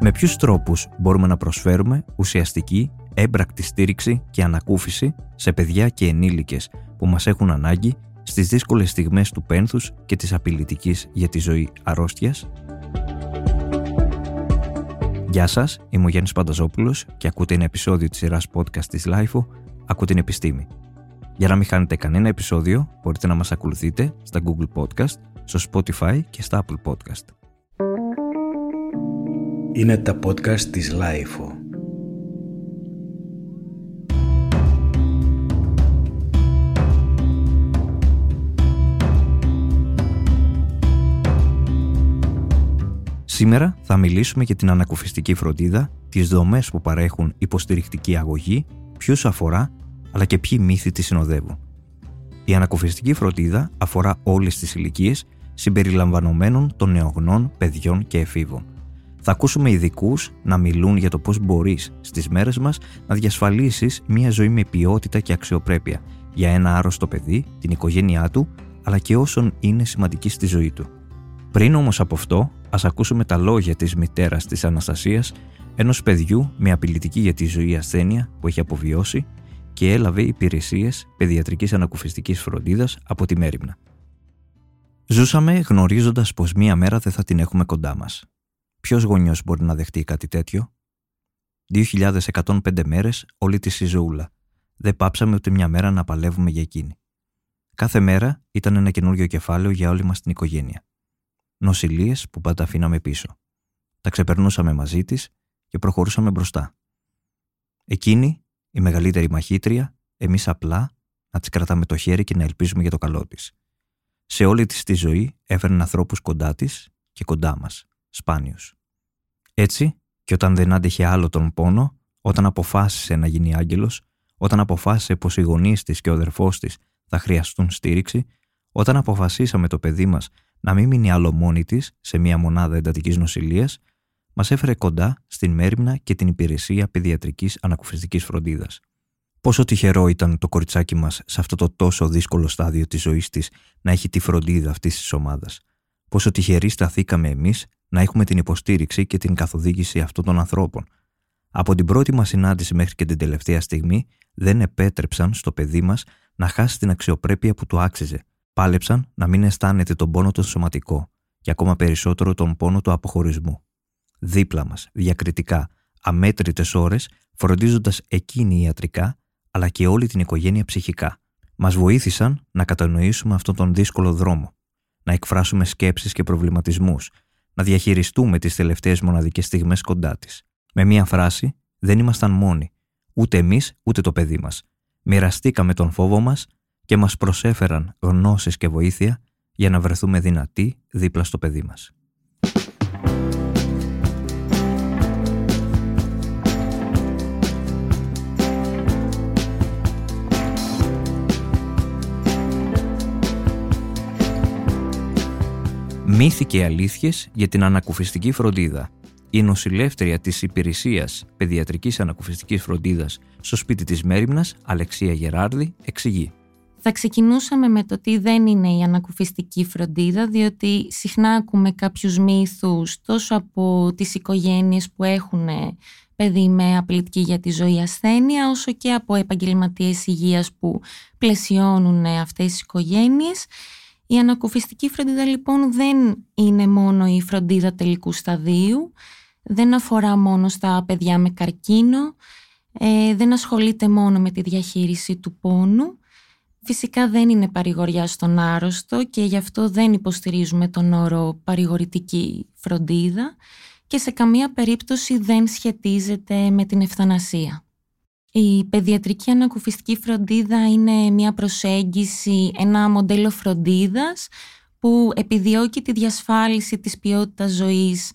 Με ποιους τρόπους μπορούμε να προσφέρουμε ουσιαστική, έμπρακτη στήριξη και ανακούφιση σε παιδιά και ενήλικες που μας έχουν ανάγκη στις δύσκολες στιγμές του πένθους και της απειλητικής για τη ζωή αρρώστιας; Γεια σας, είμαι ο Γιάννης Πανταζόπουλος και ακούτε ένα επεισόδιο της σειράς podcast της LIFO «Ακού την επιστήμη». Για να μην χάνετε κανένα επεισόδιο, μπορείτε να μας ακολουθείτε στα Google Podcast, στο Spotify και στα Apple Podcast. Είναι τα podcast της LIFO. Σήμερα θα μιλήσουμε για την ανακουφιστική φροντίδα, τις δομές που παρέχουν υποστηρικτική αγωγή, ποιους αφορά, αλλά και ποιοι μύθοι τη συνοδεύουν. Η ανακουφιστική φροντίδα αφορά όλες τις ηλικίες συμπεριλαμβανομένων των νεογνών, παιδιών και εφήβων. Θα ακούσουμε ειδικούς να μιλούν για το πώς μπορείς στις μέρες μας να διασφαλίσεις μια ζωή με ποιότητα και αξιοπρέπεια για ένα άρρωστο παιδί, την οικογένειά του, αλλά και όσων είναι σημαντικοί στη ζωή του. Πριν όμως από αυτό, ας ακούσουμε τα λόγια της μητέρας της Αναστασίας, ενός παιδιού με απειλητική για τη ζωή ασθένεια που έχει αποβιώσει και έλαβε υπηρεσίες παιδιατρικής ανακουφιστικής φροντίδας από τη Μέριμνα. Ζούσαμε γνωρίζοντας πως μία μέρα δεν θα την έχουμε κοντά μας. Ποιος γονιός μπορεί να δεχτεί κάτι τέτοιο; 2.105 μέρες όλη τη η ζωούλα. Δεν πάψαμε ούτε μια μέρα να παλεύουμε για εκείνη. Κάθε μέρα ήταν ένα καινούριο κεφάλαιο για όλη μας την οικογένεια. Νοσηλίες που πάντα αφήναμε πίσω. Τα ξεπερνούσαμε μαζί της και προχωρούσαμε μπροστά. Εκείνη, η μεγαλύτερη μαχήτρια, εμείς απλά να της κρατάμε το χέρι και να ελπίζουμε για το καλό της. Σε όλη της τη ζωή έφερνε ανθρώπους κοντά της και κοντά μας, σπάνιους. Έτσι, και όταν δεν άντεχε άλλο τον πόνο, όταν αποφάσισε να γίνει άγγελος, όταν αποφάσισε πως οι γονείς της και ο αδερφός της θα χρειαστούν στήριξη, όταν αποφασίσαμε το παιδί μας να μην μείνει άλλο μόνη της σε μια μονάδα εντατικής νοσηλείας, μας έφερε κοντά στην μέρημνα και την υπηρεσία παιδιατρικής ανακουφιστικής φροντίδας. Πόσο τυχερό ήταν το κοριτσάκι μας σε αυτό το τόσο δύσκολο στάδιο της ζωής της να έχει τη φροντίδα αυτής της ομάδας. Πόσο τυχεροί σταθήκαμε εμείς να έχουμε την υποστήριξη και την καθοδήγηση αυτών των ανθρώπων. Από την πρώτη μας συνάντηση μέχρι και την τελευταία στιγμή, δεν επέτρεψαν στο παιδί μας να χάσει την αξιοπρέπεια που του άξιζε. Πάλεψαν να μην αισθάνεται τον πόνο τον σωματικό και ακόμα περισσότερο τον πόνο του αποχωρισμού. Δίπλα μας, διακριτικά, αμέτρητες ώρες, φροντίζοντας εκείνη ιατρικά, αλλά και όλη την οικογένεια ψυχικά. Μας βοήθησαν να κατανοήσουμε αυτόν τον δύσκολο δρόμο, να εκφράσουμε σκέψεις και προβληματισμούς, να διαχειριστούμε τις τελευταίες μοναδικές στιγμές κοντά της. Με μία φράση, δεν ήμασταν μόνοι, ούτε εμείς ούτε το παιδί μας. Μοιραστήκαμε τον φόβο μας και μας προσέφεραν γνώσεις και βοήθεια για να βρεθούμε δυνατοί δίπλα στο παιδί μας. Μύθοι και αλήθειες για την ανακουφιστική φροντίδα. Η νοσηλεύτρια της υπηρεσίας παιδιατρικής ανακουφιστικής φροντίδας στο σπίτι της Μέριμνας, Αλεξία Γεράρδη, εξηγεί. Θα ξεκινούσαμε με το τι δεν είναι η ανακουφιστική φροντίδα, διότι συχνά ακούμε κάποιους μύθους τόσο από τις οικογένειες που έχουν παιδί με απειλητική για τη ζωή ασθένεια, όσο και από επαγγελματίες υγείας που πλαισιώνουν αυτές τις οικογένειες. Η ανακουφιστική φροντίδα λοιπόν δεν είναι μόνο η φροντίδα τελικού σταδίου, δεν αφορά μόνο στα παιδιά με καρκίνο, ε, δεν ασχολείται μόνο με τη διαχείριση του πόνου. Φυσικά δεν είναι παρηγοριά στον άρρωστο και γι' αυτό δεν υποστηρίζουμε τον όρο παρηγορητική φροντίδα και σε καμία περίπτωση δεν σχετίζεται με την ευθανασία. Η παιδιατρική ανακουφιστική φροντίδα είναι μια προσέγγιση, ένα μοντέλο φροντίδας που επιδιώκει τη διασφάλιση της ποιότητας ζωής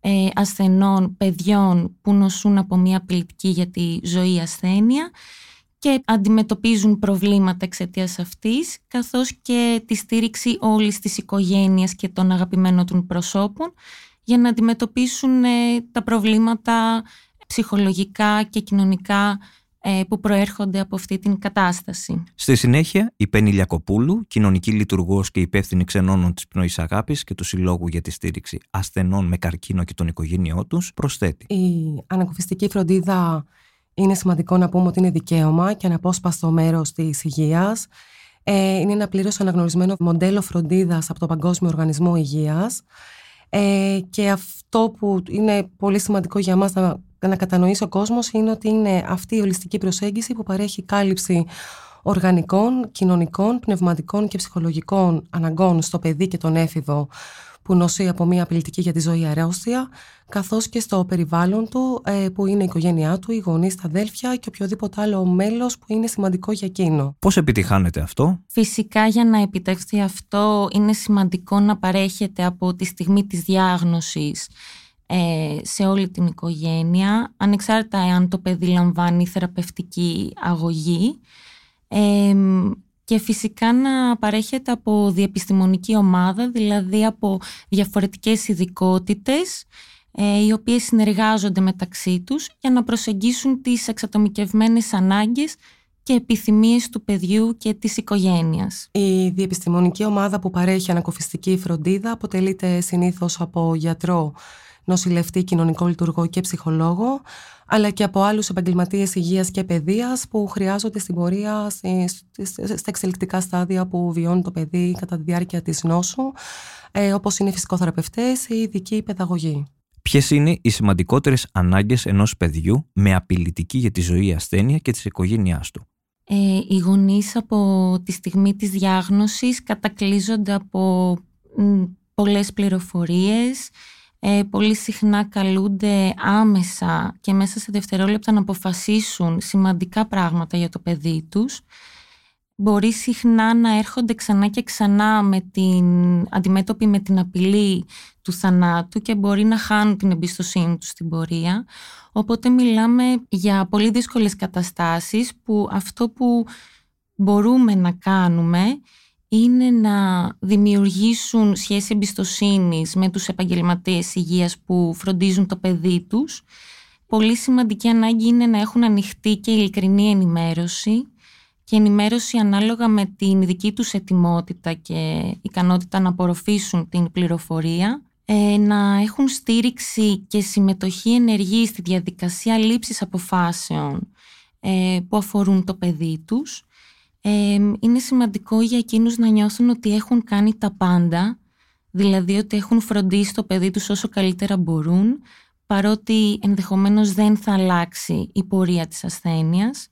ε, ασθενών παιδιών που νοσούν από μια απειλητική για τη ζωή ασθένεια και αντιμετωπίζουν προβλήματα εξαιτίας αυτής, καθώς και τη στήριξη όλης της οικογένειας και των αγαπημένων των προσώπων για να αντιμετωπίσουν ε, τα προβλήματα ψυχολογικά και κοινωνικά ε, που προέρχονται από αυτή την κατάσταση. Στη συνέχεια, η Πέννη Λιακοπούλου, κοινωνική λειτουργός και υπεύθυνη ξενώνων της Πνοής Αγάπης και του Συλλόγου για τη Στήριξη Ασθενών με Καρκίνο και τον οικογένειό τους, προσθέτει. Η ανακουφιστική φροντίδα είναι σημαντικό να πούμε ότι είναι δικαίωμα και αναπόσπαστο μέρος της υγείας. Ε, είναι ένα πλήρως αναγνωρισμένο μοντέλο φροντίδας από το Παγκόσμιο Οργανισμό Υγείας. Ε, και αυτό που είναι πολύ σημαντικό για μας να, να κατανοήσει ο κόσμος είναι ότι είναι αυτή η ολιστική προσέγγιση που παρέχει κάλυψη οργανικών, κοινωνικών, πνευματικών και ψυχολογικών αναγκών στο παιδί και τον έφηβο που νοσεί από μια απειλητική για τη ζωή αρρώστια, καθώς και στο περιβάλλον του, ε, που είναι η οικογένειά του, οι γονείς, τα αδέλφια και οποιοδήποτε άλλο μέλος που είναι σημαντικό για εκείνο. Πώς επιτυχάνεται αυτό, Φυσικά, για να επιτευχθεί αυτό, είναι σημαντικό να παρέχεται από τη στιγμή της διάγνωσης ε, σε όλη την οικογένεια, ανεξάρτητα αν το παιδί λαμβάνει θεραπευτική αγωγή. Ε, και φυσικά να παρέχεται από διεπιστημονική ομάδα, δηλαδή από διαφορετικές ειδικότητες, ε, οι οποίες συνεργάζονται μεταξύ τους για να προσεγγίσουν τις εξατομικευμένες ανάγκες και επιθυμίες του παιδιού και της οικογένειας. Η διεπιστημονική ομάδα που παρέχει ανακοφιστική φροντίδα αποτελείται συνήθως από γιατρό, νοσηλευτή, κοινωνικό λειτουργό και ψυχολόγο, αλλά και από άλλους επαγγελματίες υγείας και παιδείας που χρειάζονται στην πορεία στα εξελικτικά στάδια που βιώνει το παιδί κατά τη διάρκεια της νόσου, ε, όπως είναι οι φυσικοθεραπευτές ή ειδικοί παιδαγωγοί. Ποιες είναι οι σημαντικότερες ανάγκες ενός παιδιού με απειλητική για τη ζωή ασθένεια και της οικογένειάς του; Ε, οι γονείς από τη στιγμή της διάγνωσης κατακλείζονται από μ, πολλές πληροφορίες, ε, πολύ συχνά καλούνται άμεσα και μέσα σε δευτερόλεπτα να αποφασίσουν σημαντικά πράγματα για το παιδί τους. Μπορεί συχνά να έρχονται ξανά και ξανά με την, αντιμέτωποι με την απειλή του θανάτου και μπορεί να χάνουν την εμπιστοσύνη τους στην πορεία. Οπότε μιλάμε για πολύ δύσκολες καταστάσεις που αυτό που μπορούμε να κάνουμε είναι να δημιουργήσουν σχέση εμπιστοσύνης με τους επαγγελματίες υγείας που φροντίζουν το παιδί τους. Πολύ σημαντική ανάγκη είναι να έχουν ανοιχτή και ειλικρινή ενημέρωση και ενημέρωση ανάλογα με την δική τους ετοιμότητα και ικανότητα να απορροφήσουν την πληροφορία, ε, να έχουν στήριξη και συμμετοχή ενεργή στη διαδικασία λήψης αποφάσεων ε, που αφορούν το παιδί τους είναι σημαντικό για εκείνους να νιώθουν ότι έχουν κάνει τα πάντα, δηλαδή ότι έχουν φροντίσει το παιδί τους όσο καλύτερα μπορούν, παρότι ενδεχομένως δεν θα αλλάξει η πορεία της ασθένειας.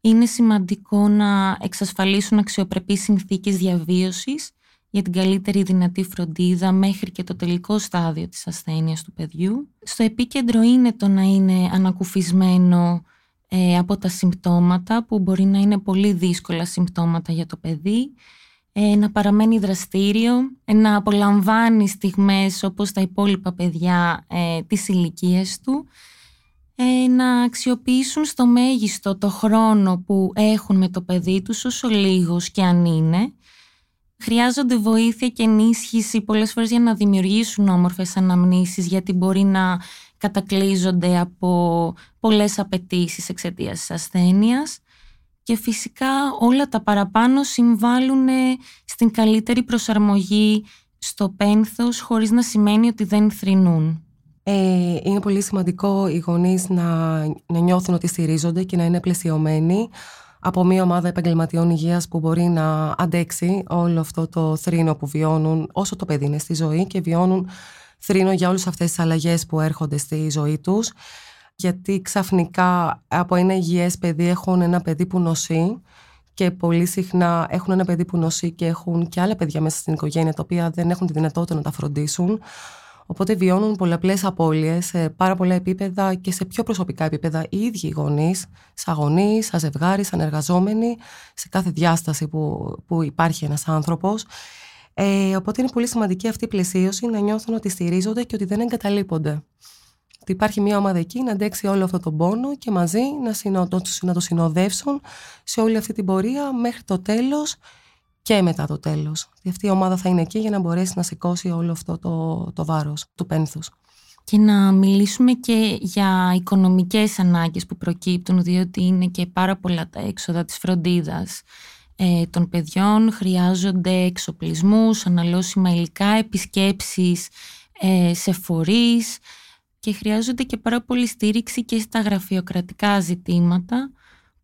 Είναι σημαντικό να εξασφαλίσουν αξιοπρεπείς συνθήκες διαβίωσης για την καλύτερη δυνατή φροντίδα μέχρι και το τελικό στάδιο της ασθένειας του παιδιού. Στο επίκεντρο είναι το να είναι ανακουφισμένο ε, από τα συμπτώματα που μπορεί να είναι πολύ δύσκολα συμπτώματα για το παιδί, ε, να παραμένει δραστήριο, ε, να απολαμβάνει στιγμές όπως τα υπόλοιπα παιδιά ε, της ηλικίας του, ε, να αξιοποιήσουν στο μέγιστο το χρόνο που έχουν με το παιδί τους όσο λίγος και αν είναι. Χρειάζονται βοήθεια και ενίσχυση πολλές φορές για να δημιουργήσουν όμορφες αναμνήσεις γιατί μπορεί να κατακλείζονται από πολλές απαιτήσεις εξαιτίας της ασθένειας και φυσικά όλα τα παραπάνω συμβάλλουν στην καλύτερη προσαρμογή στο πένθος χωρίς να σημαίνει ότι δεν θρυνούν. Ε, είναι πολύ σημαντικό οι γονείς να, να νιώθουν ότι στηρίζονται και να είναι πλαισιωμένοι από μια ομάδα επαγγελματιών υγείας που μπορεί να αντέξει όλο αυτό το θρήνο που βιώνουν όσο το παιδί είναι στη ζωή και βιώνουν θρύνω για όλες αυτές τις αλλαγές που έρχονται στη ζωή τους γιατί ξαφνικά από ένα υγιές παιδί έχουν ένα παιδί που νοσεί και πολύ συχνά έχουν ένα παιδί που νοσεί και έχουν και άλλα παιδιά μέσα στην οικογένεια τα οποία δεν έχουν τη δυνατότητα να τα φροντίσουν. Οπότε βιώνουν πολλαπλές απώλειες σε πάρα πολλά επίπεδα και σε πιο προσωπικά επίπεδα οι ίδιοι οι γονείς, σαν γονείς, σαν ζευγάρι, σαν εργαζόμενοι, σε κάθε διάσταση που, που υπάρχει ένας άνθρωπος. Ε, οπότε είναι πολύ σημαντική αυτή η πλαισίωση να νιώθουν ότι στηρίζονται και ότι δεν εγκαταλείπονται. Ότι υπάρχει μια ομάδα εκεί να αντέξει όλο αυτό τον πόνο και μαζί να, συνο, να το συνοδεύσουν σε όλη αυτή την πορεία μέχρι το τέλος και μετά το τέλος. αυτή η ομάδα θα είναι εκεί για να μπορέσει να σηκώσει όλο αυτό το, το βάρος του πένθους. και να μιλήσουμε και για οικονομικές ανάγκες που προκύπτουν διότι είναι και πάρα πολλά τα έξοδα της φροντίδας ε, των παιδιών χρειάζονται εξοπλισμούς, αναλώσιμα υλικά, επισκέψεις ε, σε φορείς και χρειάζονται και πάρα πολύ στήριξη και στα γραφειοκρατικά ζητήματα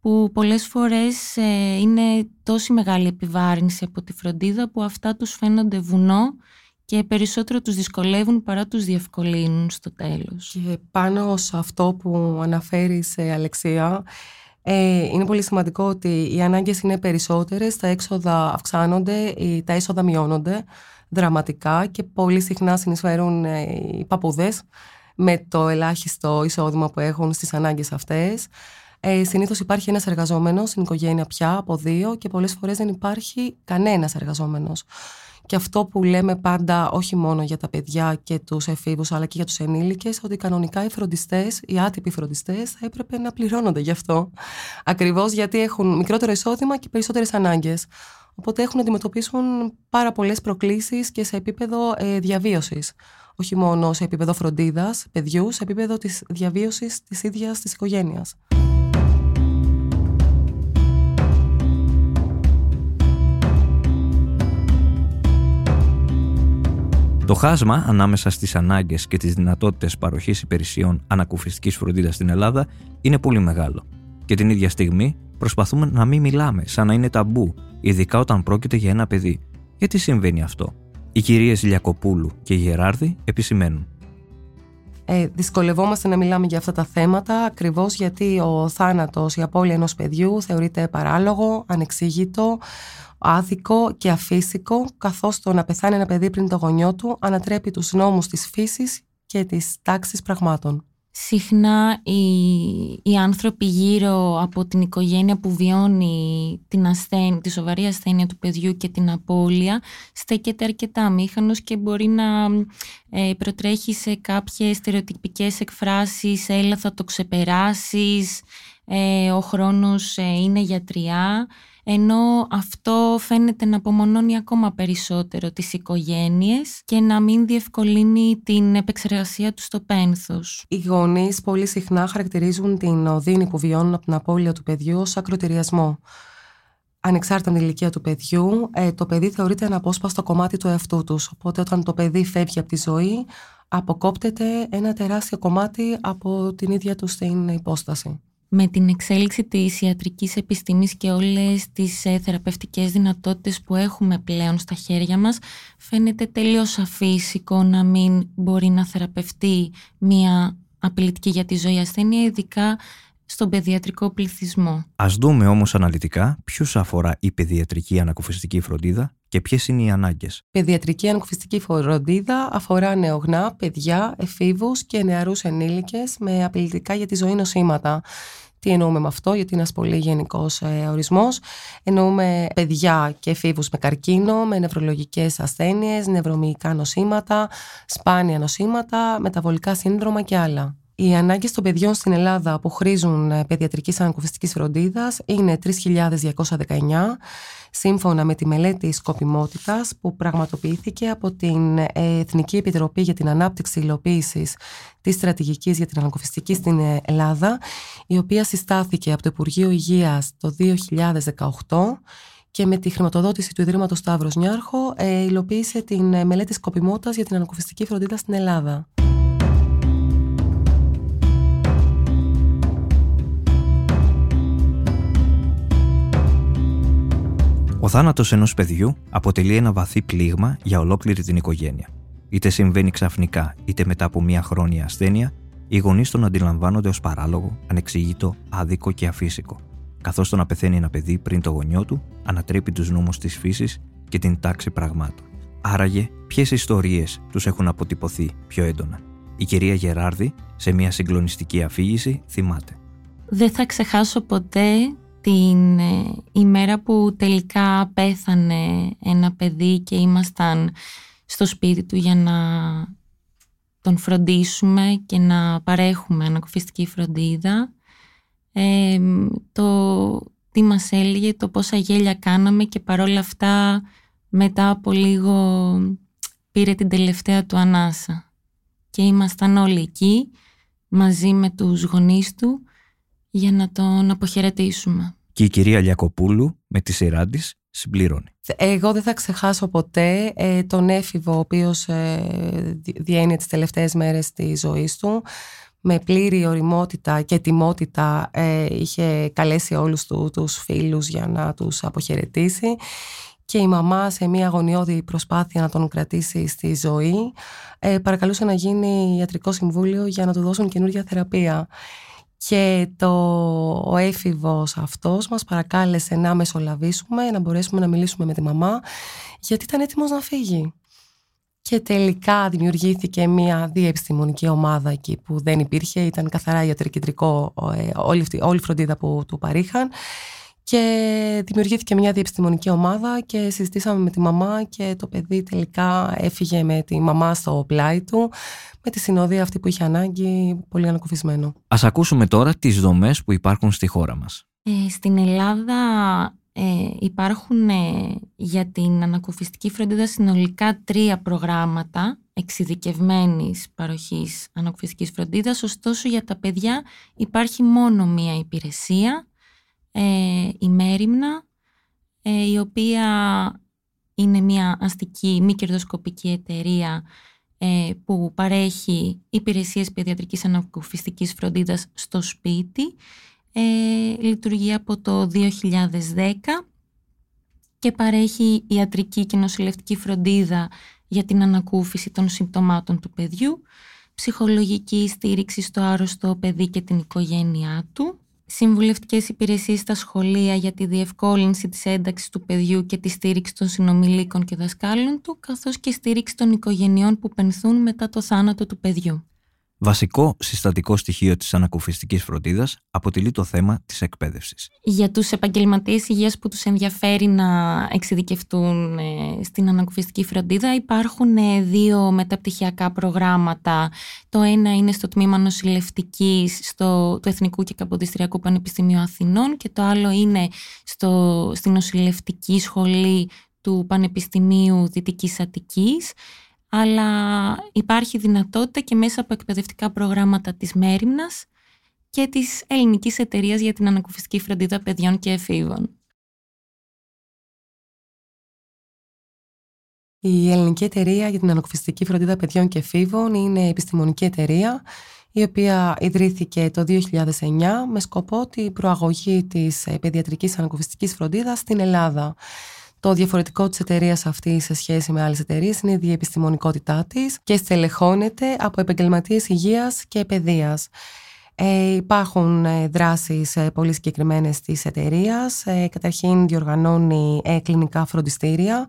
που πολλές φορές ε, είναι τόση μεγάλη επιβάρυνση από τη φροντίδα που αυτά τους φαίνονται βουνό και περισσότερο τους δυσκολεύουν παρά τους διευκολύνουν στο τέλος. Και πάνω σε αυτό που αναφέρεις Αλεξία, ε, είναι πολύ σημαντικό ότι οι ανάγκες είναι περισσότερες, τα έξοδα αυξάνονται, τα έσοδα μειώνονται δραματικά και πολύ συχνά συνεισφέρουν ε, οι παππούδες με το ελάχιστο εισόδημα που έχουν στις ανάγκες αυτές. Ε, Συνήθως υπάρχει ένας εργαζόμενος στην οικογένεια πια από δύο και πολλές φορές δεν υπάρχει κανένας εργαζόμενος. Και αυτό που λέμε πάντα όχι μόνο για τα παιδιά και τους εφήβους αλλά και για τους ενήλικες ότι κανονικά οι φροντιστές, οι άτυποι φροντιστές θα έπρεπε να πληρώνονται γι' αυτό. Ακριβώς γιατί έχουν μικρότερο εισόδημα και περισσότερες ανάγκες. Οπότε έχουν να αντιμετωπίσουν πάρα πολλές προκλήσεις και σε επίπεδο ε, διαβίωσης. Όχι μόνο σε επίπεδο φροντίδας παιδιού, σε επίπεδο της διαβίωσης της ίδιας της οικογένειας. Το χάσμα ανάμεσα στις ανάγκες και τις δυνατότητες παροχής υπηρεσιών ανακουφιστικής φροντίδας στην Ελλάδα είναι πολύ μεγάλο. Και την ίδια στιγμή προσπαθούμε να μην μιλάμε σαν να είναι ταμπού, ειδικά όταν πρόκειται για ένα παιδί. Γιατί συμβαίνει αυτό; Οι κυρίες Λιακοπούλου και Γεράρδη επισημαίνουν. Ε, δυσκολευόμαστε να μιλάμε για αυτά τα θέματα ακριβώς γιατί ο θάνατος, η απώλεια ενός παιδιού θεωρείται παράλογο, ανεξήγητο, άδικο και αφύσικο, καθώς το να πεθάνει ένα παιδί πριν το γονιό του ανατρέπει τους νόμους της φύσης και της τάξης πραγμάτων. Συχνά οι, οι άνθρωποι γύρω από την οικογένεια που βιώνει την ασθένεια, τη σοβαρή ασθένεια του παιδιού και την απώλεια στέκεται αρκετά μήχανος και μπορεί να ε, προτρέχει σε κάποιες στερεοτυπικές εκφράσεις «έλα θα το ξεπεράσεις», ε, «ο χρόνος ε, είναι γιατριά» ενώ αυτό φαίνεται να απομονώνει ακόμα περισσότερο τις οικογένειες και να μην διευκολύνει την επεξεργασία του στο πένθος. Οι γονείς πολύ συχνά χαρακτηρίζουν την οδύνη που βιώνουν από την απώλεια του παιδιού ως ακροτηριασμό. Ανεξάρτητα την ηλικία του παιδιού, ε, το παιδί θεωρείται ένα απόσπαστο κομμάτι του εαυτού τους. Οπότε όταν το παιδί φεύγει από τη ζωή, αποκόπτεται ένα τεράστιο κομμάτι από την ίδια του στην υπόσταση με την εξέλιξη της ιατρικής επιστήμης και όλες τις ε, θεραπευτικές δυνατότητες που έχουμε πλέον στα χέρια μας φαίνεται τελείως αφύσικο να μην μπορεί να θεραπευτεί μια απειλητική για τη ζωή ασθένεια ειδικά στον παιδιατρικό πληθυσμό. Ας δούμε όμως αναλυτικά ποιους αφορά η παιδιατρική ανακουφιστική φροντίδα και ποιες είναι οι ανάγκες; Παιδιατρική ανακουφιστική φροντίδα αφορά νεογνά, παιδιά, εφήβους και νεαρούς ενήλικες με απειλητικά για τη ζωή νοσήματα. Τι εννοούμε με αυτό, γιατί είναι ένας πολύ γενικός ε, ορισμός. Εννοούμε παιδιά και εφήβους με καρκίνο, με νευρολογικές ασθένειες, νευρομυϊκά νοσήματα, σπάνια νοσήματα, μεταβολικά σύνδρομα και άλλα. Οι ανάγκες των παιδιών στην Ελλάδα που χρήζουν ε, παιδιατρικής ανακουφιστικής φροντίδας είναι 3.219 σύμφωνα με τη μελέτη σκοπιμότητας που πραγματοποιήθηκε από την Εθνική Επιτροπή για την Ανάπτυξη Υλοποίησης της Στρατηγικής για την Ανακοφιστική στην Ελλάδα, η οποία συστάθηκε από το Υπουργείο Υγείας το 2018 και με τη χρηματοδότηση του Ιδρύματος Σταύρος Νιάρχο ε, υλοποίησε την μελέτη σκοπιμότητας για την ανακοφιστική φροντίδα στην Ελλάδα. Ο θάνατος ενός παιδιού αποτελεί ένα βαθύ πλήγμα για ολόκληρη την οικογένεια. Είτε συμβαίνει ξαφνικά, είτε μετά από μία χρόνια ασθένεια, οι γονείς τον αντιλαμβάνονται ως παράλογο, ανεξήγητο, άδικο και αφύσικο. Καθώς το να πεθαίνει ένα παιδί πριν το γονιό του, ανατρέπει τους νόμους της φύσης και την τάξη πραγμάτων. Άραγε, ποιες ιστορίες τους έχουν αποτυπωθεί πιο έντονα; Η κυρία Γεράρδη, σε μια συγκλονιστική αφήγηση, θυμάται. Δεν θα ξεχάσω ποτέ την ε, ημέρα που τελικά πέθανε ένα παιδί και ήμασταν στο σπίτι του για να τον φροντίσουμε και να παρέχουμε ανακοφιστική φροντίδα ε, το τι μας έλεγε, το πόσα γέλια κάναμε και παρόλα αυτά μετά από λίγο πήρε την τελευταία του ανάσα και ήμασταν όλοι εκεί μαζί με τους γονείς του για να τον αποχαιρετήσουμε. Και η κυρία Λιακοπούλου με τη σειρά της συμπληρώνει. Εγώ δεν θα ξεχάσω ποτέ ε, τον έφηβο ο οποίος ε, διένει τις τελευταίες μέρες της ζωής του με πλήρη οριμότητα και τιμότητα ε, είχε καλέσει όλους του, τους φίλους για να τους αποχαιρετήσει και η μαμά σε μια αγωνιώδη προσπάθεια να τον κρατήσει στη ζωή ε, παρακαλούσε να γίνει ιατρικό συμβούλιο για να του δώσουν καινούργια θεραπεία. Και το, ο έφηβος αυτός μας παρακάλεσε να μεσολαβήσουμε, να μπορέσουμε να μιλήσουμε με τη μαμά, γιατί ήταν έτοιμος να φύγει. Και τελικά δημιουργήθηκε μια διεπιστημονική ομάδα εκεί που δεν υπήρχε, ήταν καθαρά ιατροκεντρικό ε, όλη, όλη η φροντίδα που του παρήχαν και δημιουργήθηκε μια διεπιστημονική ομάδα και συζητήσαμε με τη μαμά και το παιδί τελικά έφυγε με τη μαμά στο πλάι του με τη συνοδεία αυτή που είχε ανάγκη, πολύ ανακουφισμένο. Ας ακούσουμε τώρα τις δομές που υπάρχουν στη χώρα μας. Ε, στην Ελλάδα ε, υπάρχουν ε, για την ανακουφιστική φροντίδα συνολικά τρία προγράμματα εξειδικευμένης παροχής ανακουφιστικής φροντίδας, ωστόσο για τα παιδιά υπάρχει μόνο μία υπηρεσία ε, η Μέριμνα, ε, η οποία είναι μια αστική μη κερδοσκοπική εταιρεία ε, που παρέχει υπηρεσίες παιδιατρικής ανακουφιστικής φροντίδας στο σπίτι. Ε, λειτουργεί από το 2010 και παρέχει ιατρική και νοσηλευτική φροντίδα για την ανακούφιση των συμπτωμάτων του παιδιού, ψυχολογική στήριξη στο άρρωστο παιδί και την οικογένειά του, συμβουλευτικές υπηρεσίες στα σχολεία για τη διευκόλυνση της ένταξης του παιδιού και τη στήριξη των συνομιλίκων και δασκάλων του, καθώς και στήριξη των οικογενειών που πενθούν μετά το θάνατο του παιδιού. Βασικό συστατικό στοιχείο της ανακουφιστικής φροντίδας αποτελεί το θέμα της εκπαίδευσης. Για τους επαγγελματίες υγείας που τους ενδιαφέρει να εξειδικευτούν ε, στην ανακουφιστική φροντίδα υπάρχουν ε, δύο μεταπτυχιακά προγράμματα. Το ένα είναι στο τμήμα νοσηλευτικής στο, του Εθνικού και Καποδιστριακού Πανεπιστημίου Αθηνών και το άλλο είναι στο, στη νοσηλευτική σχολή του Πανεπιστημίου Δυτικής Αττικής αλλά υπάρχει δυνατότητα και μέσα από εκπαιδευτικά προγράμματα της Μέριμνας και της Ελληνικής Εταιρείας για την Ανακουφιστική Φροντίδα Παιδιών και Εφήβων. Η Ελληνική Εταιρεία για την Ανακουφιστική Φροντίδα Παιδιών και Εφήβων είναι επιστημονική εταιρεία η οποία ιδρύθηκε το 2009 με σκοπό την προαγωγή της παιδιατρικής ανακουφιστικής φροντίδας στην Ελλάδα. Το διαφορετικό της εταιρείας αυτή σε σχέση με άλλες εταιρείες είναι η διεπιστημονικότητά της και στελεχώνεται από επαγγελματίες υγείας και παιδείας. Ε, υπάρχουν ε, δράσεις ε, πολύ συγκεκριμένες της εταιρείας. Ε, καταρχήν διοργανώνει ε, κλινικά φροντιστήρια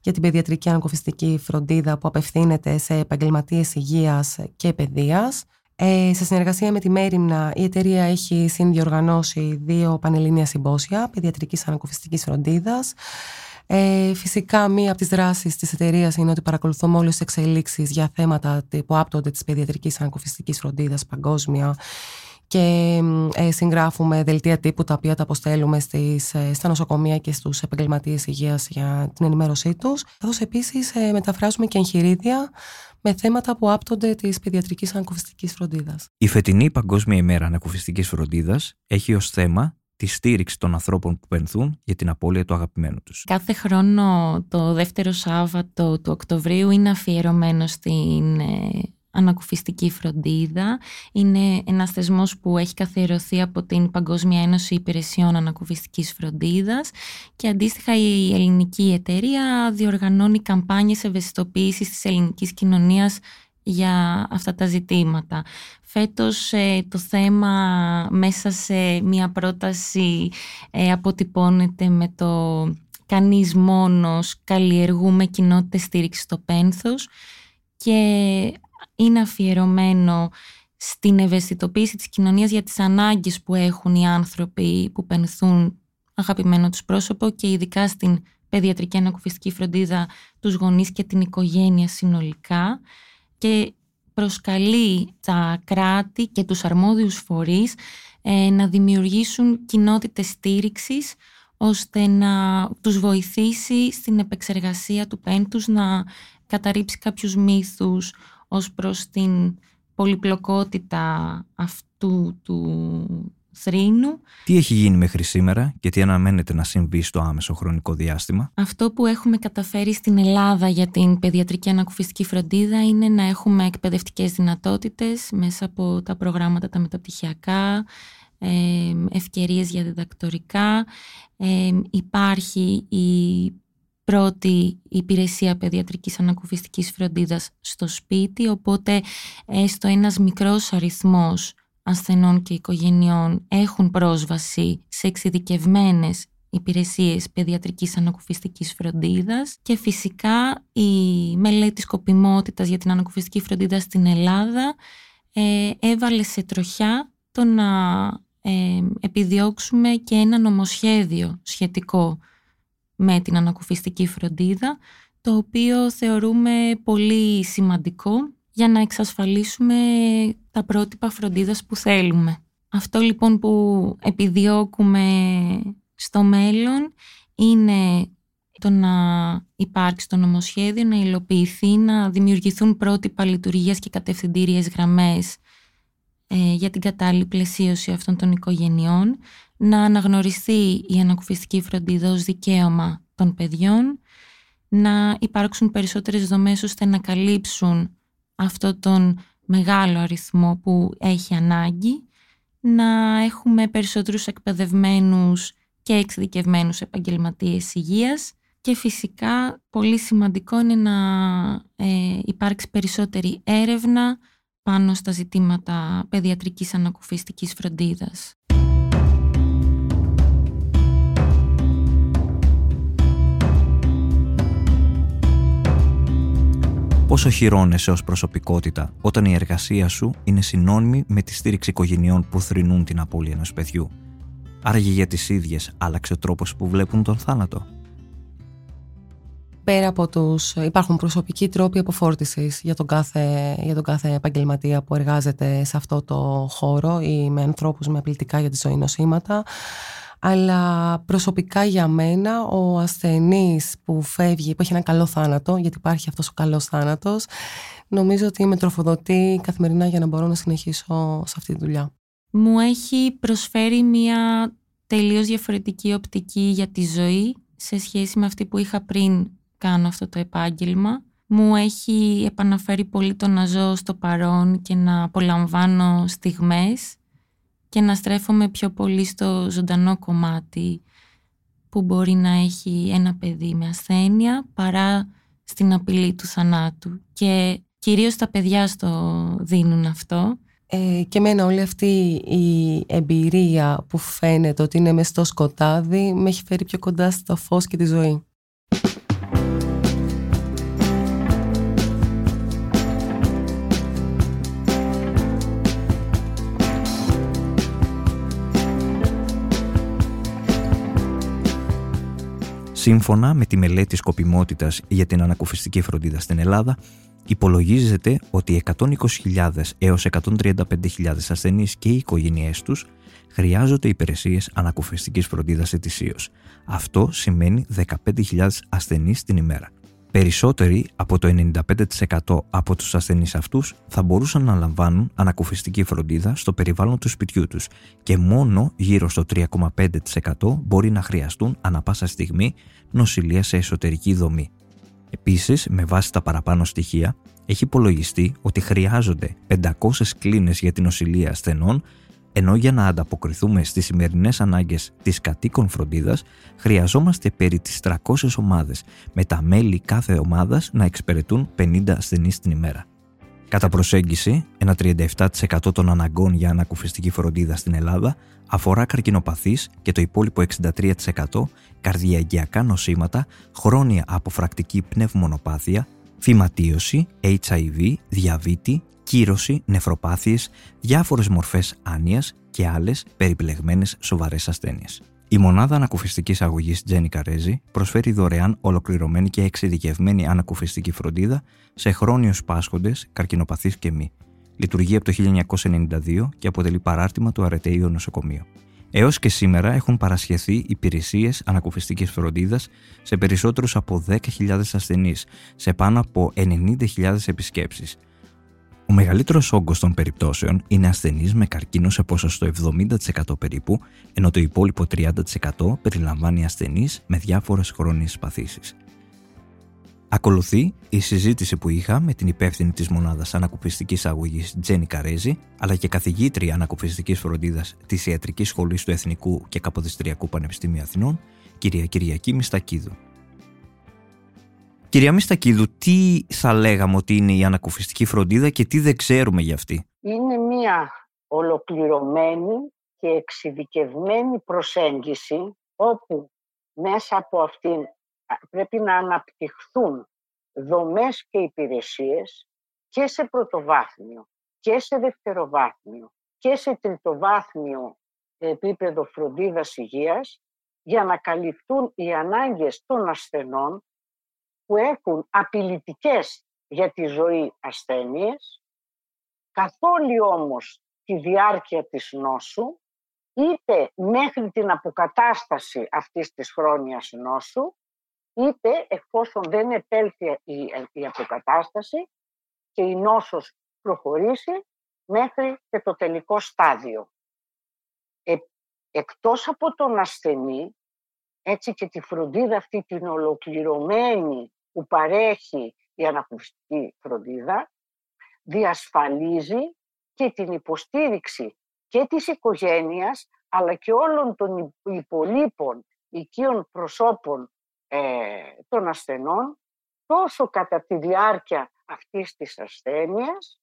για την παιδιατρική ανακοφιστική φροντίδα που απευθύνεται σε επαγγελματίες υγείας και παιδείας. Ε, σε συνεργασία με τη Μέριμνα, η εταιρεία έχει συνδιοργανώσει δύο πανελλήνια συμπόσια παιδιατρικής ανακοφιστικής φροντίδας ε, φυσικά, μία από τις δράσεις της εταιρείας είναι ότι παρακολουθούμε όλες τις εξελίξεις για θέματα που άπτονται της παιδιατρικής ανακουφιστικής φροντίδας παγκόσμια και ε, συγγράφουμε δελτία τύπου τα οποία τα αποστέλουμε στις, ε, στα νοσοκομεία και στους επαγγελματίες υγείας για την ενημέρωσή τους. Καθώς επίσης ε, μεταφράζουμε και εγχειρίδια με θέματα που άπτονται της παιδιατρικής ανακουφιστικής φροντίδας. Η φετινή Παγκόσμια ημέρα ανακουφιστικής φροντίδας έχει ως θέμα τη στήριξη των ανθρώπων που πενθούν για την απώλεια του αγαπημένου τους. Κάθε χρόνο το δεύτερο Σάββατο του Οκτωβρίου είναι αφιερωμένο στην ε, ανακουφιστική φροντίδα. Είναι ένας θεσμός που έχει καθιερωθεί από την Παγκόσμια Ένωση Υπηρεσιών Ανακουφιστικής Φροντίδας και αντίστοιχα η ελληνική εταιρεία διοργανώνει καμπάνιες ευαισθητοποίησης της ελληνικής κοινωνίας για αυτά τα ζητήματα. Φέτος ε, το θέμα μέσα σε μια πρόταση ε, αποτυπώνεται με το «Κανείς μόνος καλλιεργούμε κοινότητες στήριξης στο πένθος» και είναι αφιερωμένο στην ευαισθητοποίηση της κοινωνίας για τις ανάγκες που έχουν οι άνθρωποι που πενθούν αγαπημένο τους πρόσωπο και ειδικά στην παιδιατρική ανακουφιστική φροντίδα τους γονείς και την οικογένεια συνολικά και προσκαλεί τα κράτη και τους αρμόδιους φορείς ε, να δημιουργήσουν κοινότητες στήριξης ώστε να τους βοηθήσει στην επεξεργασία του πέντους να καταρρύψει κάποιους μύθους ως προς την πολυπλοκότητα αυτού του θρήνου. Τι έχει γίνει μέχρι σήμερα και τι αναμένεται να συμβεί στο άμεσο χρονικό διάστημα; Αυτό που έχουμε καταφέρει στην Ελλάδα για την παιδιατρική ανακουφιστική φροντίδα είναι να έχουμε εκπαιδευτικές δυνατότητες μέσα από τα προγράμματα τα μεταπτυχιακά, ευκαιρίες για διδακτορικά. Υπάρχει η πρώτη υπηρεσία παιδιατρικής ανακουφιστικής φροντίδας στο σπίτι, οπότε έστω ένας μικρός αριθμός ασθενών και οικογενειών έχουν πρόσβαση σε εξειδικευμένες υπηρεσίες παιδιατρικής ανακουφιστικής φροντίδας και φυσικά η μελέτη σκοπιμότητας για την ανακουφιστική φροντίδα στην Ελλάδα ε, έβαλε σε τροχιά το να ε, επιδιώξουμε και ένα νομοσχέδιο σχετικό με την ανακουφιστική φροντίδα το οποίο θεωρούμε πολύ σημαντικό για να εξασφαλίσουμε τα πρότυπα φροντίδας που θέλουμε. Αυτό λοιπόν που επιδιώκουμε στο μέλλον είναι το να υπάρξει το νομοσχέδιο, να υλοποιηθεί, να δημιουργηθούν πρότυπα λειτουργίας και κατευθυντήριες γραμμές ε, για την κατάλληλη πλαισίωση αυτών των οικογενειών, να αναγνωριστεί η ανακουφιστική φροντίδα ως δικαίωμα των παιδιών, να υπάρξουν περισσότερες δομές ώστε να καλύψουν αυτό τον μεγάλο αριθμό που έχει ανάγκη, να έχουμε περισσότερους εκπαιδευμένους και εξειδικευμένους επαγγελματίες υγείας και φυσικά πολύ σημαντικό είναι να ε, υπάρξει περισσότερη έρευνα πάνω στα ζητήματα παιδιατρικής ανακουφιστικής φροντίδας. Πόσο χειρώνεσαι ως προσωπικότητα όταν η εργασία σου είναι συνώνυμη με τη στήριξη οικογενειών που θρυνούν την απώλεια ενός παιδιού. Άραγε για τις ίδιες άλλαξε ο τρόπος που βλέπουν τον θάνατο. Πέρα από τους... Υπάρχουν προσωπικοί τρόποι αποφόρτισης για τον, κάθε, για τον κάθε επαγγελματία που εργάζεται σε αυτό το χώρο ή με ανθρώπους με απλητικά για τη ζωή νοσήματα αλλά προσωπικά για μένα ο ασθενής που φεύγει, που έχει ένα καλό θάνατο, γιατί υπάρχει αυτός ο καλός θάνατος, νομίζω ότι με τροφοδοτεί καθημερινά για να μπορώ να συνεχίσω σε αυτή τη δουλειά. Μου έχει προσφέρει μια τελείως διαφορετική οπτική για τη ζωή σε σχέση με αυτή που είχα πριν κάνω αυτό το επάγγελμα. Μου έχει επαναφέρει πολύ το να ζω στο παρόν και να απολαμβάνω στιγμές και να στρέφομαι πιο πολύ στο ζωντανό κομμάτι που μπορεί να έχει ένα παιδί με ασθένεια παρά στην απειλή του θανάτου και κυρίως τα παιδιά στο δίνουν αυτό. Ε, και εμένα όλη αυτή η εμπειρία που φαίνεται ότι είναι μες στο σκοτάδι με έχει φέρει πιο κοντά στο φως και τη ζωή. Σύμφωνα με τη μελέτη σκοπιμότητας για την ανακουφιστική φροντίδα στην Ελλάδα, υπολογίζεται ότι 120.000 έως 135.000 ασθενείς και οι οικογένειές τους χρειάζονται υπηρεσίες ανακουφιστικής φροντίδας ετησίως. Αυτό σημαίνει 15.000 ασθενείς την ημέρα. Περισσότεροι από το 95% από τους ασθενείς αυτούς θα μπορούσαν να λαμβάνουν ανακουφιστική φροντίδα στο περιβάλλον του σπιτιού τους και μόνο γύρω στο 3,5% μπορεί να χρειαστούν ανα πάσα στιγμή νοσηλεία σε εσωτερική δομή. Επίσης, με βάση τα παραπάνω στοιχεία, έχει υπολογιστεί ότι χρειάζονται 500 κλίνες για την νοσηλεία ασθενών ενώ για να ανταποκριθούμε στις σημερινές ανάγκες της κατοίκων φροντίδας, χρειαζόμαστε περί τις 300 ομάδες, με τα μέλη κάθε ομάδας να εξυπηρετούν 50 ασθενείς την ημέρα. Κατά προσέγγιση, ένα 37% των αναγκών για ανακουφιστική φροντίδα στην Ελλάδα αφορά καρκινοπαθείς και το υπόλοιπο 63% καρδιαγγειακά νοσήματα, χρόνια αποφρακτική πνευμονοπάθεια, φυματίωση, HIV, διαβήτη, κύρωση, νεφροπάθειες, διάφορες μορφές άνοιας και άλλες περιπλεγμένες σοβαρές ασθένειες. Η μονάδα ανακουφιστικής αγωγής Τζένι Καρέζη προσφέρει δωρεάν ολοκληρωμένη και εξειδικευμένη ανακουφιστική φροντίδα σε χρόνιους πάσχοντες, καρκινοπαθείς και μη. Λειτουργεί από το 1992 και αποτελεί παράρτημα του Αρετέιου Νοσοκομείου. Έως και σήμερα έχουν παρασχεθεί υπηρεσίες ανακουφιστικής φροντίδας σε περισσότερους από 10.000 ασθενείς, σε πάνω από 90.000 επισκέψεις, Ο μεγαλύτερος όγκος των περιπτώσεων είναι ασθενείς με καρκίνος σε ποσοστό 70% περίπου, ενώ το υπόλοιπο 30% περιλαμβάνει ασθενείς με διάφορες χρόνιες παθήσεις. Ακολουθεί η συζήτηση που είχα με την υπεύθυνη της μονάδας ανακουφιστικής αγωγής Τζένι Καρέζη, αλλά και καθηγήτρια ανακουφιστικής φροντίδας της Ιατρικής Σχολής του Εθνικού και Καποδιστριακού Πανεπιστημίου Αθηνών, κυρία Κυριακή Μιστακίδου. Κυρία Μιστακίδου, τι θα λέγαμε ότι είναι η ανακουφιστική φροντίδα και τι δεν ξέρουμε για αυτή; Είναι μια ολοκληρωμένη και εξειδικευμένη προσέγγιση όπου μέσα από αυτήν πρέπει να αναπτυχθούν δομές και υπηρεσίες και σε πρωτοβάθμιο και σε δευτεροβάθμιο και σε τριτοβάθμιο επίπεδο φροντίδας υγείας για να καλυφθούν οι ανάγκες των ασθενών που έχουν απειλητικές για τη ζωή ασθένειες, καθόλου όμως τη διάρκεια της νόσου, είτε μέχρι την αποκατάσταση αυτής της χρόνιας νόσου, είτε εφόσον δεν επέλθει η, αποκατάσταση και η νόσος προχωρήσει μέχρι και το τελικό στάδιο. Ε, εκτός από τον ασθενή, έτσι και τη φροντίδα αυτή την ολοκληρωμένη που παρέχει η αναπνευστική φροντίδα, διασφαλίζει και την υποστήριξη και της οικογένειας, αλλά και όλων των υπολείπων οικείων προσώπων ε, των ασθενών, τόσο κατά τη διάρκεια αυτής της ασθένειας,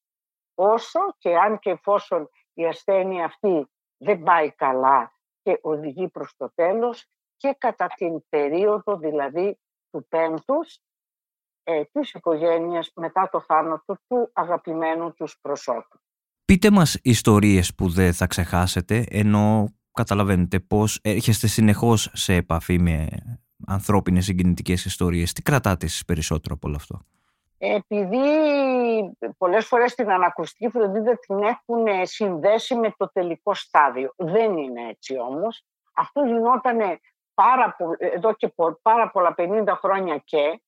όσο και αν και εφόσον η ασθένεια αυτή δεν πάει καλά και οδηγεί προς το τέλος και κατά την περίοδο δηλαδή του πέμπτους ε, της οικογένειας μετά το θάνατο του αγαπημένου τους προσώπου. Πείτε μας ιστορίες που δεν θα ξεχάσετε, ενώ καταλαβαίνετε πώς έρχεστε συνεχώς σε επαφή με ανθρώπινες συγκινητικές ιστορίες. Τι κρατάτε εσείς περισσότερο από όλο αυτό; Επειδή πολλές φορές την ανακουστική φροντίδα την έχουν συνδέσει με το τελικό στάδιο. Δεν είναι έτσι όμως. Αυτό γινόταν πάρα, εδώ και πάρα πολλά 50 χρόνια και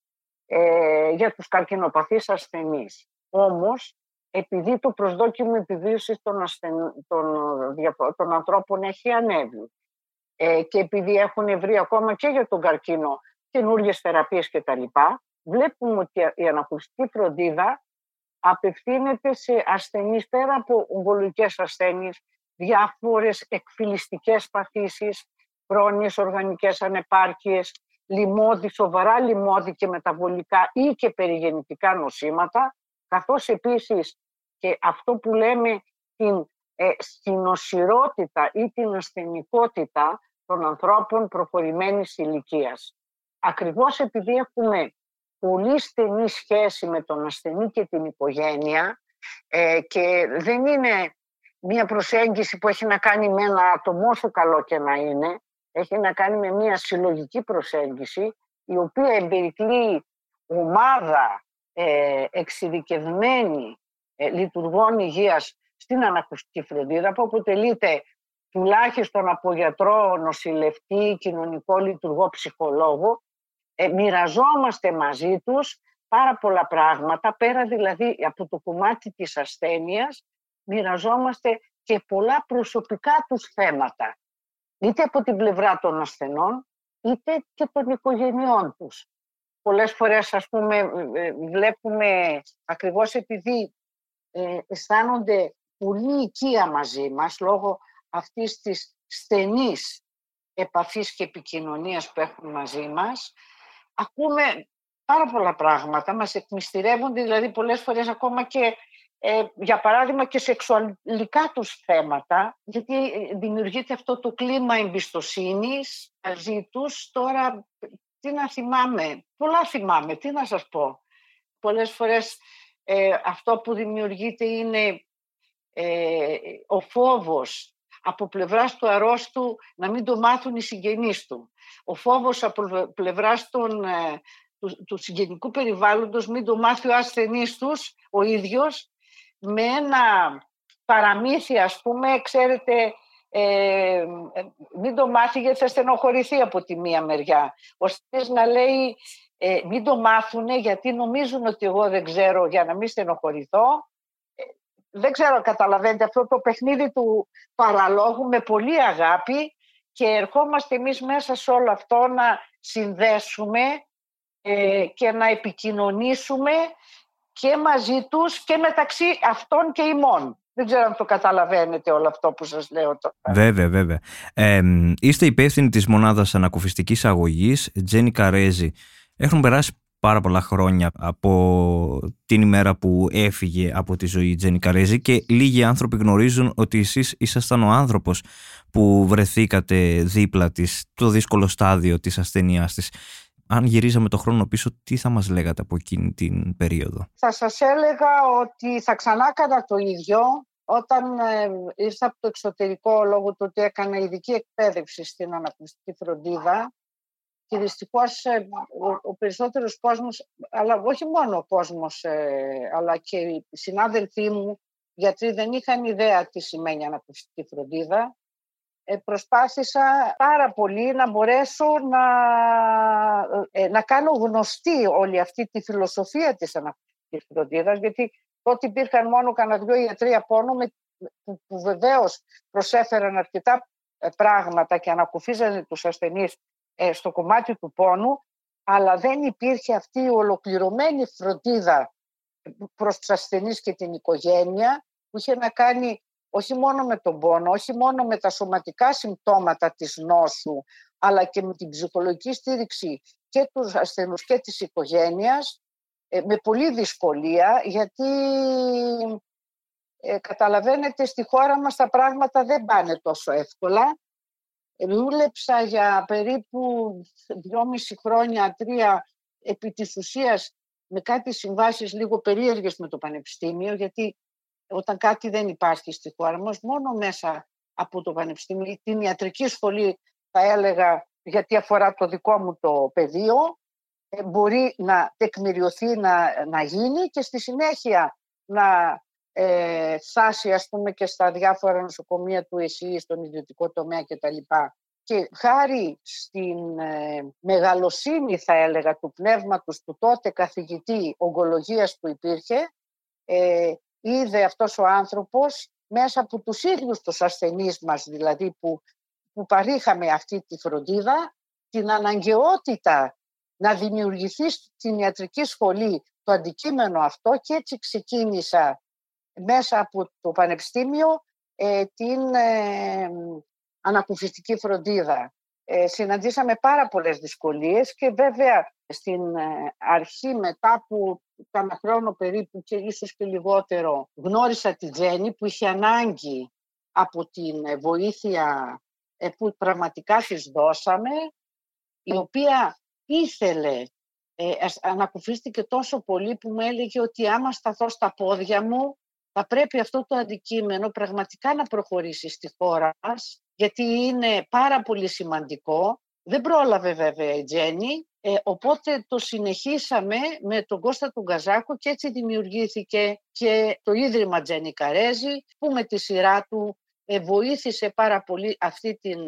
ε, για τους καρκινοπαθείς ασθενείς. Όμως, επειδή το προσδόκιμο επιβίωσης των, ασθεν... των, των ανθρώπων έχει ανέβει ε, και επειδή έχουν βρει ακόμα και για τον καρκίνο καινούργιες θεραπείες κτλ. Βλέπουμε ότι η ανακουστική φροντίδα απευθύνεται σε ασθενείς πέρα από ογκολογικές ασθένειες, διάφορες εκφυλιστικές παθήσεις, χρόνιες οργανικές ανεπάρκειες, λιμώδη, σοβαρά λιμώδη και μεταβολικά ή και περιγεννητικά νοσήματα, καθώς επίσης και αυτό που λέμε την ε, συνοσυρότητα ή την ασθενικότητα των ανθρώπων προχωρημένης ηλικίας. Ακριβώς επειδή έχουμε πολύ στενή σχέση με τον ασθενή και την οικογένεια ε, και δεν είναι μια προσέγγιση που έχει να κάνει με ένα άτομο όσο καλό και να είναι, έχει να κάνει με μια συλλογική προσέγγιση η οποία εμπερικλεί ομάδα ε, εξειδικευμένη ε, λειτουργών υγείας στην ανακουστική φροντίδα που αποτελείται τουλάχιστον από γιατρό, νοσηλευτή, κοινωνικό λειτουργό, ψυχολόγο, ε, μοιραζόμαστε μαζί τους πάρα πολλά πράγματα, πέρα δηλαδή από το κομμάτι της ασθένειας, μοιραζόμαστε και πολλά προσωπικά τους θέματα, είτε από την πλευρά των ασθενών, είτε και των οικογενειών τους. Πολλές φορές, ας πούμε, ε, βλέπουμε ακριβώς επειδή ε, αισθάνονται πολύ οικία μαζί μας, λόγω αυτής της στενής επαφής και επικοινωνίας που έχουν μαζί μας, ακούμε πάρα πολλά πράγματα, μας εκμυστηρεύονται δηλαδή πολλές φορές ακόμα και ε, για παράδειγμα και σεξουαλικά τους θέματα, γιατί ε, δημιουργείται αυτό το κλίμα εμπιστοσύνης μαζί τους. Τώρα, τι να θυμάμαι, πολλά θυμάμαι, τι να σας πω. Πολλές φορές ε, αυτό που δημιουργείται είναι ε, ο φόβος από πλευράς του αρρώστου να μην το μάθουν οι συγγενείς του. Ο φόβος από πλευράς των, ε, του, του συγγενικού περιβάλλοντος μην το μάθει ο ασθενής τους ο ίδιος με ένα παραμύθι ας πούμε, ξέρετε, ε, μην το μάθει γιατί θα στενοχωρηθεί από τη μία μεριά. Ο να λέει ε, μην το μάθουν γιατί νομίζουν ότι εγώ δεν ξέρω για να μην στενοχωρηθώ δεν ξέρω καταλαβαίνετε αυτό το παιχνίδι του παραλόγου με πολύ αγάπη και ερχόμαστε εμείς μέσα σε όλο αυτό να συνδέσουμε ε, και να επικοινωνήσουμε και μαζί τους και μεταξύ αυτών και ημών. Δεν ξέρω αν το καταλαβαίνετε όλο αυτό που σας λέω τώρα. Βέβαια, βέβαια. Ε, είστε υπεύθυνοι της μονάδας ανακουφιστικής αγωγής, Τζένι Καρέζη. Έχουν περάσει πάρα πολλά χρόνια από την ημέρα που έφυγε από τη ζωή η Τζένι Καρέζη και λίγοι άνθρωποι γνωρίζουν ότι εσείς ήσασταν ο άνθρωπος που βρεθήκατε δίπλα της το δύσκολο στάδιο της ασθενείας της αν γυρίζαμε το χρόνο πίσω, τι θα μας λέγατε από εκείνη την περίοδο; Θα σας έλεγα ότι θα ξανά έκανα το ίδιο όταν ε, ήρθα από το εξωτερικό λόγω του ότι έκανα ειδική εκπαίδευση στην αναπτυξιακή φροντίδα και δυστυχώ ε, ο, ο περισσότερος κόσμος, αλλά όχι μόνο ο κόσμος, ε, αλλά και οι συνάδελφοί μου, γιατί δεν είχαν ιδέα τι σημαίνει αναπτυξιακή φροντίδα ε, προσπάθησα πάρα πολύ να μπορέσω να, ε, να κάνω γνωστή όλη αυτή τη φιλοσοφία της αναπτυξιακής φροντίδας, γιατί τότε υπήρχαν μόνο κανένα δυο ιατροί πόνο που, που βεβαίως προσέφεραν αρκετά ε, πράγματα και ανακουφίζανε τους ασθενείς στο κομμάτι του πόνου, αλλά δεν υπήρχε αυτή η ολοκληρωμένη φροντίδα προς τους ασθενείς και την οικογένεια που είχε να κάνει όχι μόνο με τον πόνο, όχι μόνο με τα σωματικά συμπτώματα της νόσου, αλλά και με την ψυχολογική στήριξη και τους ασθενούς και της οικογένειας, ε, με πολύ δυσκολία, γιατί ε, καταλαβαίνετε στη χώρα μας τα πράγματα δεν πάνε τόσο εύκολα. Δούλεψα για περίπου δυόμιση χρόνια, τρία, επί της ουσίας με κάτι συμβάσεις λίγο περίεργες με το Πανεπιστήμιο, γιατί όταν κάτι δεν υπάρχει στη χώρα μας, μόνο μέσα από το Πανεπιστήμιο, την ιατρική σχολή θα έλεγα, γιατί αφορά το δικό μου το πεδίο, ε, μπορεί να τεκμηριωθεί να, να γίνει και στη συνέχεια να ε, φτάσει ας πούμε και στα διάφορα νοσοκομεία του ΕΣΥ, στον ιδιωτικό τομέα κτλ. Και χάρη στην ε, μεγαλοσύνη θα έλεγα του πνεύματος του τότε καθηγητή ογκολογίας που υπήρχε, ε, είδε αυτός ο άνθρωπος μέσα από τους ίδιους τους ασθενείς μας, δηλαδή που, που παρήχαμε αυτή τη φροντίδα, την αναγκαιότητα να δημιουργηθεί στην ιατρική σχολή το αντικείμενο αυτό και έτσι ξεκίνησα μέσα από το Πανεπιστήμιο ε, την ε, ανακουφιστική φροντίδα. Ε, συναντήσαμε πάρα πολλές δυσκολίες και βέβαια στην ε, αρχή μετά που κάνα χρόνο περίπου και ίσως και λιγότερο γνώρισα τη Τζέννη που είχε ανάγκη από την ε, βοήθεια ε, που πραγματικά της δώσαμε η οποία ήθελε ε, ανακουφίστηκε τόσο πολύ που μου έλεγε ότι άμα σταθώ στα πόδια μου θα πρέπει αυτό το αντικείμενο πραγματικά να προχωρήσει στη χώρα μας γιατί είναι πάρα πολύ σημαντικό. Δεν πρόλαβε βέβαια η Τζέννη ε, οπότε το συνεχίσαμε με τον Κώστα του Γκαζάκο και έτσι δημιουργήθηκε και το Ίδρυμα Τζένι Καρέζη που με τη σειρά του ε, βοήθησε πάρα πολύ αυτή την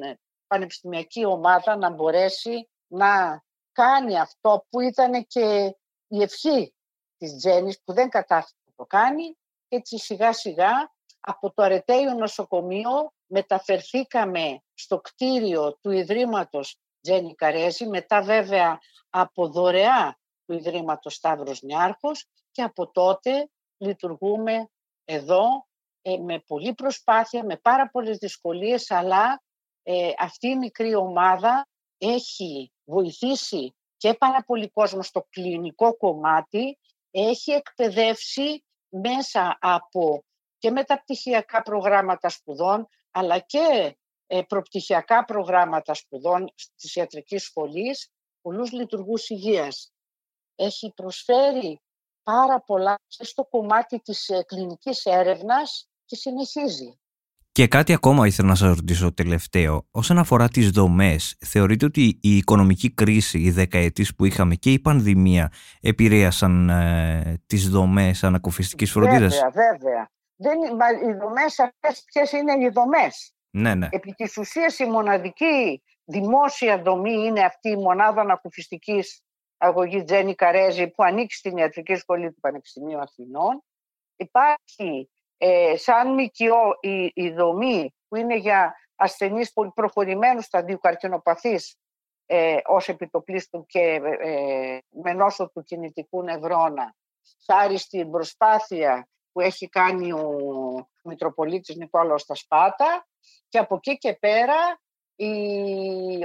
πανεπιστημιακή ομάδα να μπορέσει να κάνει αυτό που ήταν και η ευχή της Τζέννης που δεν κατάφερε να το κάνει. Και έτσι σιγά σιγά από το Αρετέιο Νοσοκομείο μεταφερθήκαμε στο κτίριο του Ιδρύματος Τζένι Καρέζη, μετά βέβαια από δωρεά του Ιδρύματος Σταύρος Νιάρχος και από τότε λειτουργούμε εδώ ε, με πολλή προσπάθεια, με πάρα πολλές δυσκολίες, αλλά ε, αυτή η μικρή ομάδα έχει βοηθήσει και πάρα πολύ κόσμο στο κλινικό κομμάτι, έχει εκπαιδεύσει μέσα από και μεταπτυχιακά προγράμματα σπουδών, αλλά και ε, προπτυχιακά προγράμματα σπουδών της ιατρικής σχολής, πολλούς λειτουργούς υγείας. Έχει προσφέρει πάρα πολλά στο κομμάτι της ε, κλινικής έρευνας και συνεχίζει. Και κάτι ακόμα ήθελα να σας ρωτήσω τελευταίο. Όσον αφορά τις δομές, θεωρείτε ότι η οικονομική κρίση, οι δεκαετίες που είχαμε και η πανδημία επηρέασαν ε, τις δομές ανακοφιστικής φροντίδας; Βέβαια, βέβαια. Δεν, οι δομές αυτές ποιες είναι οι δομές; Ναι, ναι. Επί της ουσίας η μοναδική δημόσια δομή είναι αυτή η μονάδα ανακουφιστικής αγωγής Τζένι Καρέζη που ανήκει στην Ιατρική Σχολή του Πανεπιστημίου Αθηνών. Υπάρχει ε, σαν ΜΚΟ η, η δομή που είναι για ασθενείς πολύ προχωρημένους σταδίου καρκινοπαθής ε, ως επιτοπλίστου και ε, με νόσο του κινητικού νευρώνα χάρη στην προσπάθεια που έχει κάνει ο Μητροπολίτης Νικόλαος στα Σπάτα και από εκεί και πέρα η,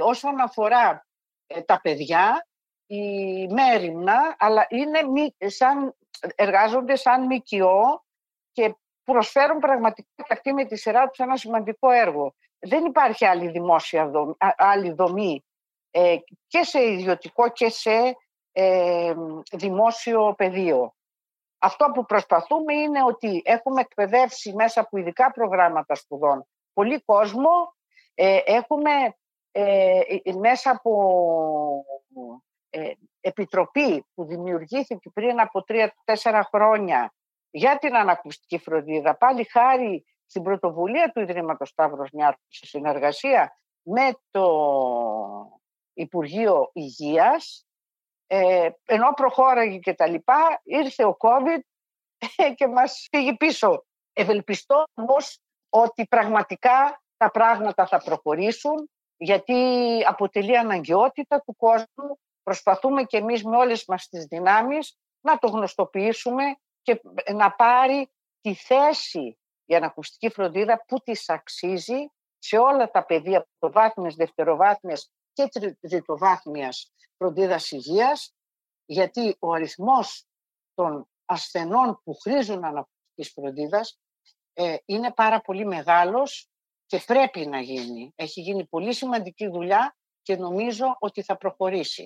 όσον αφορά ε, τα παιδιά η μέρημνα αλλά είναι σαν, εργάζονται σαν ΜΚΟ και προσφέρουν πραγματικά αυτή με τη σειρά τους ένα σημαντικό έργο. Δεν υπάρχει άλλη δημόσια δομή, άλλη δομή ε, και σε ιδιωτικό και σε ε, δημόσιο πεδίο. Αυτό που προσπαθούμε είναι ότι έχουμε εκπαιδεύσει μέσα από ειδικά προγράμματα σπουδών πολύ κόσμο. Ε, έχουμε ε, μέσα από επιτροπή που δημιουργήθηκε πριν από τρία-τέσσερα χρόνια για την ανακουστική φροντίδα, πάλι χάρη στην πρωτοβουλία του Ιδρύματος Σταύρος Νιάρχου σε συνεργασία με το Υπουργείο Υγείας, ε, ενώ προχώραγε και τα λοιπά, ήρθε ο COVID και μας πήγε πίσω. Ευελπιστώ όμως ότι πραγματικά τα πράγματα θα προχωρήσουν, γιατί αποτελεί αναγκαιότητα του κόσμου. Προσπαθούμε και εμείς με όλες μας τις δυνάμεις να το γνωστοποιήσουμε και να πάρει τη θέση η ανακουστική φροντίδα που της αξίζει σε όλα τα πεδία πρωτοβάθμιες, δευτεροβάθμιες και τριτοβάθμιας φροντίδας υγείας, γιατί ο αριθμός των ασθενών που χρήζουν ανακουστικής φροντίδας ε, είναι πάρα πολύ μεγάλος και πρέπει να γίνει. Έχει γίνει πολύ σημαντική δουλειά και νομίζω ότι θα προχωρήσει.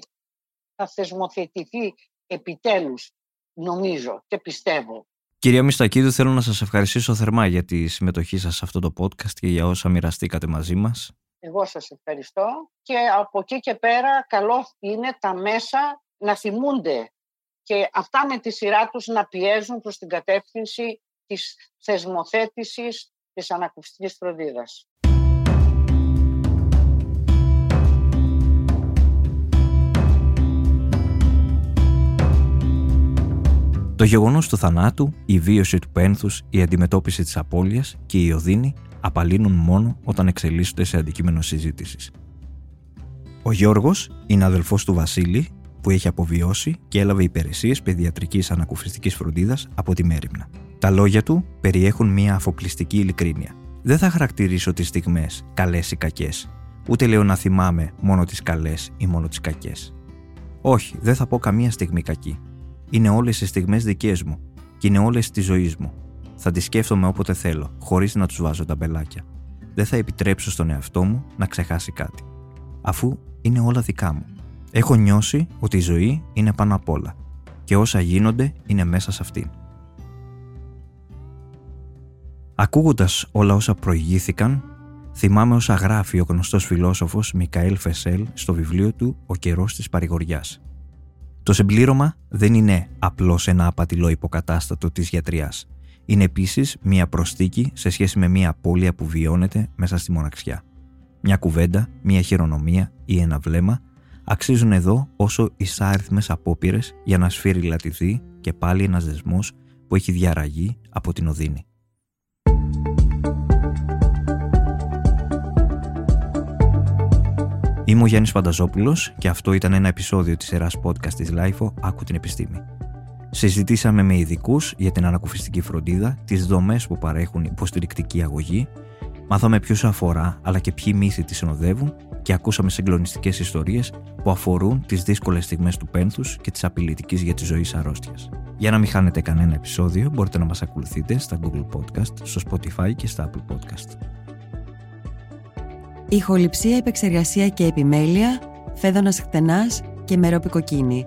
Θα θεσμοθετηθεί επιτέλους, νομίζω και πιστεύω, Κυρία Μιστακίδου, θέλω να σας ευχαριστήσω θερμά για τη συμμετοχή σας σε αυτό το podcast και για όσα μοιραστήκατε μαζί μας. Εγώ σας ευχαριστώ και από εκεί και πέρα καλό είναι τα μέσα να θυμούνται και αυτά με τη σειρά τους να πιέζουν προς την κατεύθυνση της θεσμοθέτησης της ανακουφιστικής φροντίδας. Το γεγονός του θανάτου, η βίωση του πένθους, η αντιμετώπιση της απώλειας και η οδύνη απαλύνουν μόνο όταν εξελίσσονται σε αντικείμενο συζήτησης. Ο Γιώργος είναι αδελφός του Βασίλη που έχει αποβιώσει και έλαβε υπηρεσίες παιδιατρικής ανακουφιστικής φροντίδας από τη Μέριμνα. Τα λόγια του περιέχουν μια αφοπλιστική ειλικρίνεια. Δεν θα χαρακτηρίσω τις στιγμές καλές ή κακές, ούτε λέω να θυμάμαι μόνο τις καλές ή μόνο τις κακές. Όχι, δεν θα πω καμία στιγμή κακή. Είναι όλες οι στιγμές δικές μου και είναι όλες της ζωής μου. Θα τι σκέφτομαι όποτε θέλω, χωρίς να τους βάζω τα μπελάκια. Δεν θα επιτρέψω στον εαυτό μου να ξεχάσει κάτι. Αφού είναι όλα δικά μου. Έχω νιώσει ότι η ζωή είναι πάνω απ' όλα και όσα γίνονται είναι μέσα σε αυτήν. Ακούγοντας όλα όσα προηγήθηκαν, θυμάμαι όσα γράφει ο γνωστός φιλόσοφος Μικαέλ Φεσέλ στο βιβλίο του Ο καιρός της παρηγοριάς. Το συμπλήρωμα δεν είναι απλώς ένα απατηλό υποκατάστατο της γιατριάς. Είναι επίσης μία προστίκη σε σχέση με μία απώλεια που βιώνεται μέσα στη μοναξιά. Μια κουβέντα, μια χειρονομία ή ένα βλέμμα αξίζουν εδώ όσο εισάριθμες απόπειρες για να σφυριλατηθεί και πάλι ένας δεσμός που έχει διαραγεί από την οδύνη. Είμαι ο Γιάννης Φανταζόπουλος και αυτό ήταν ένα επεισόδιο της σειράς podcast της LIFO «Άκου την επιστήμη». Συζητήσαμε με ειδικούς για την ανακουφιστική φροντίδα, τις δομές που παρέχουν υποστηρικτική αγωγή, μάθαμε ποιους αφορά αλλά και ποιοι μύθοι τη συνοδεύουν και ακούσαμε συγκλονιστικές ιστορίες που αφορούν τις δύσκολες στιγμές του πένθους και της απειλητικής για τη ζωή αρρώστιας. Για να μην χάνετε κανένα επεισόδιο μπορείτε να μας ακολουθείτε στα Google Podcast, στο Spotify και στα Apple Podcast. Ηχοληψία, επεξεργασία και επιμέλεια, Φαίδωνας Χτενάς και Μερόπη Κοκκίνη.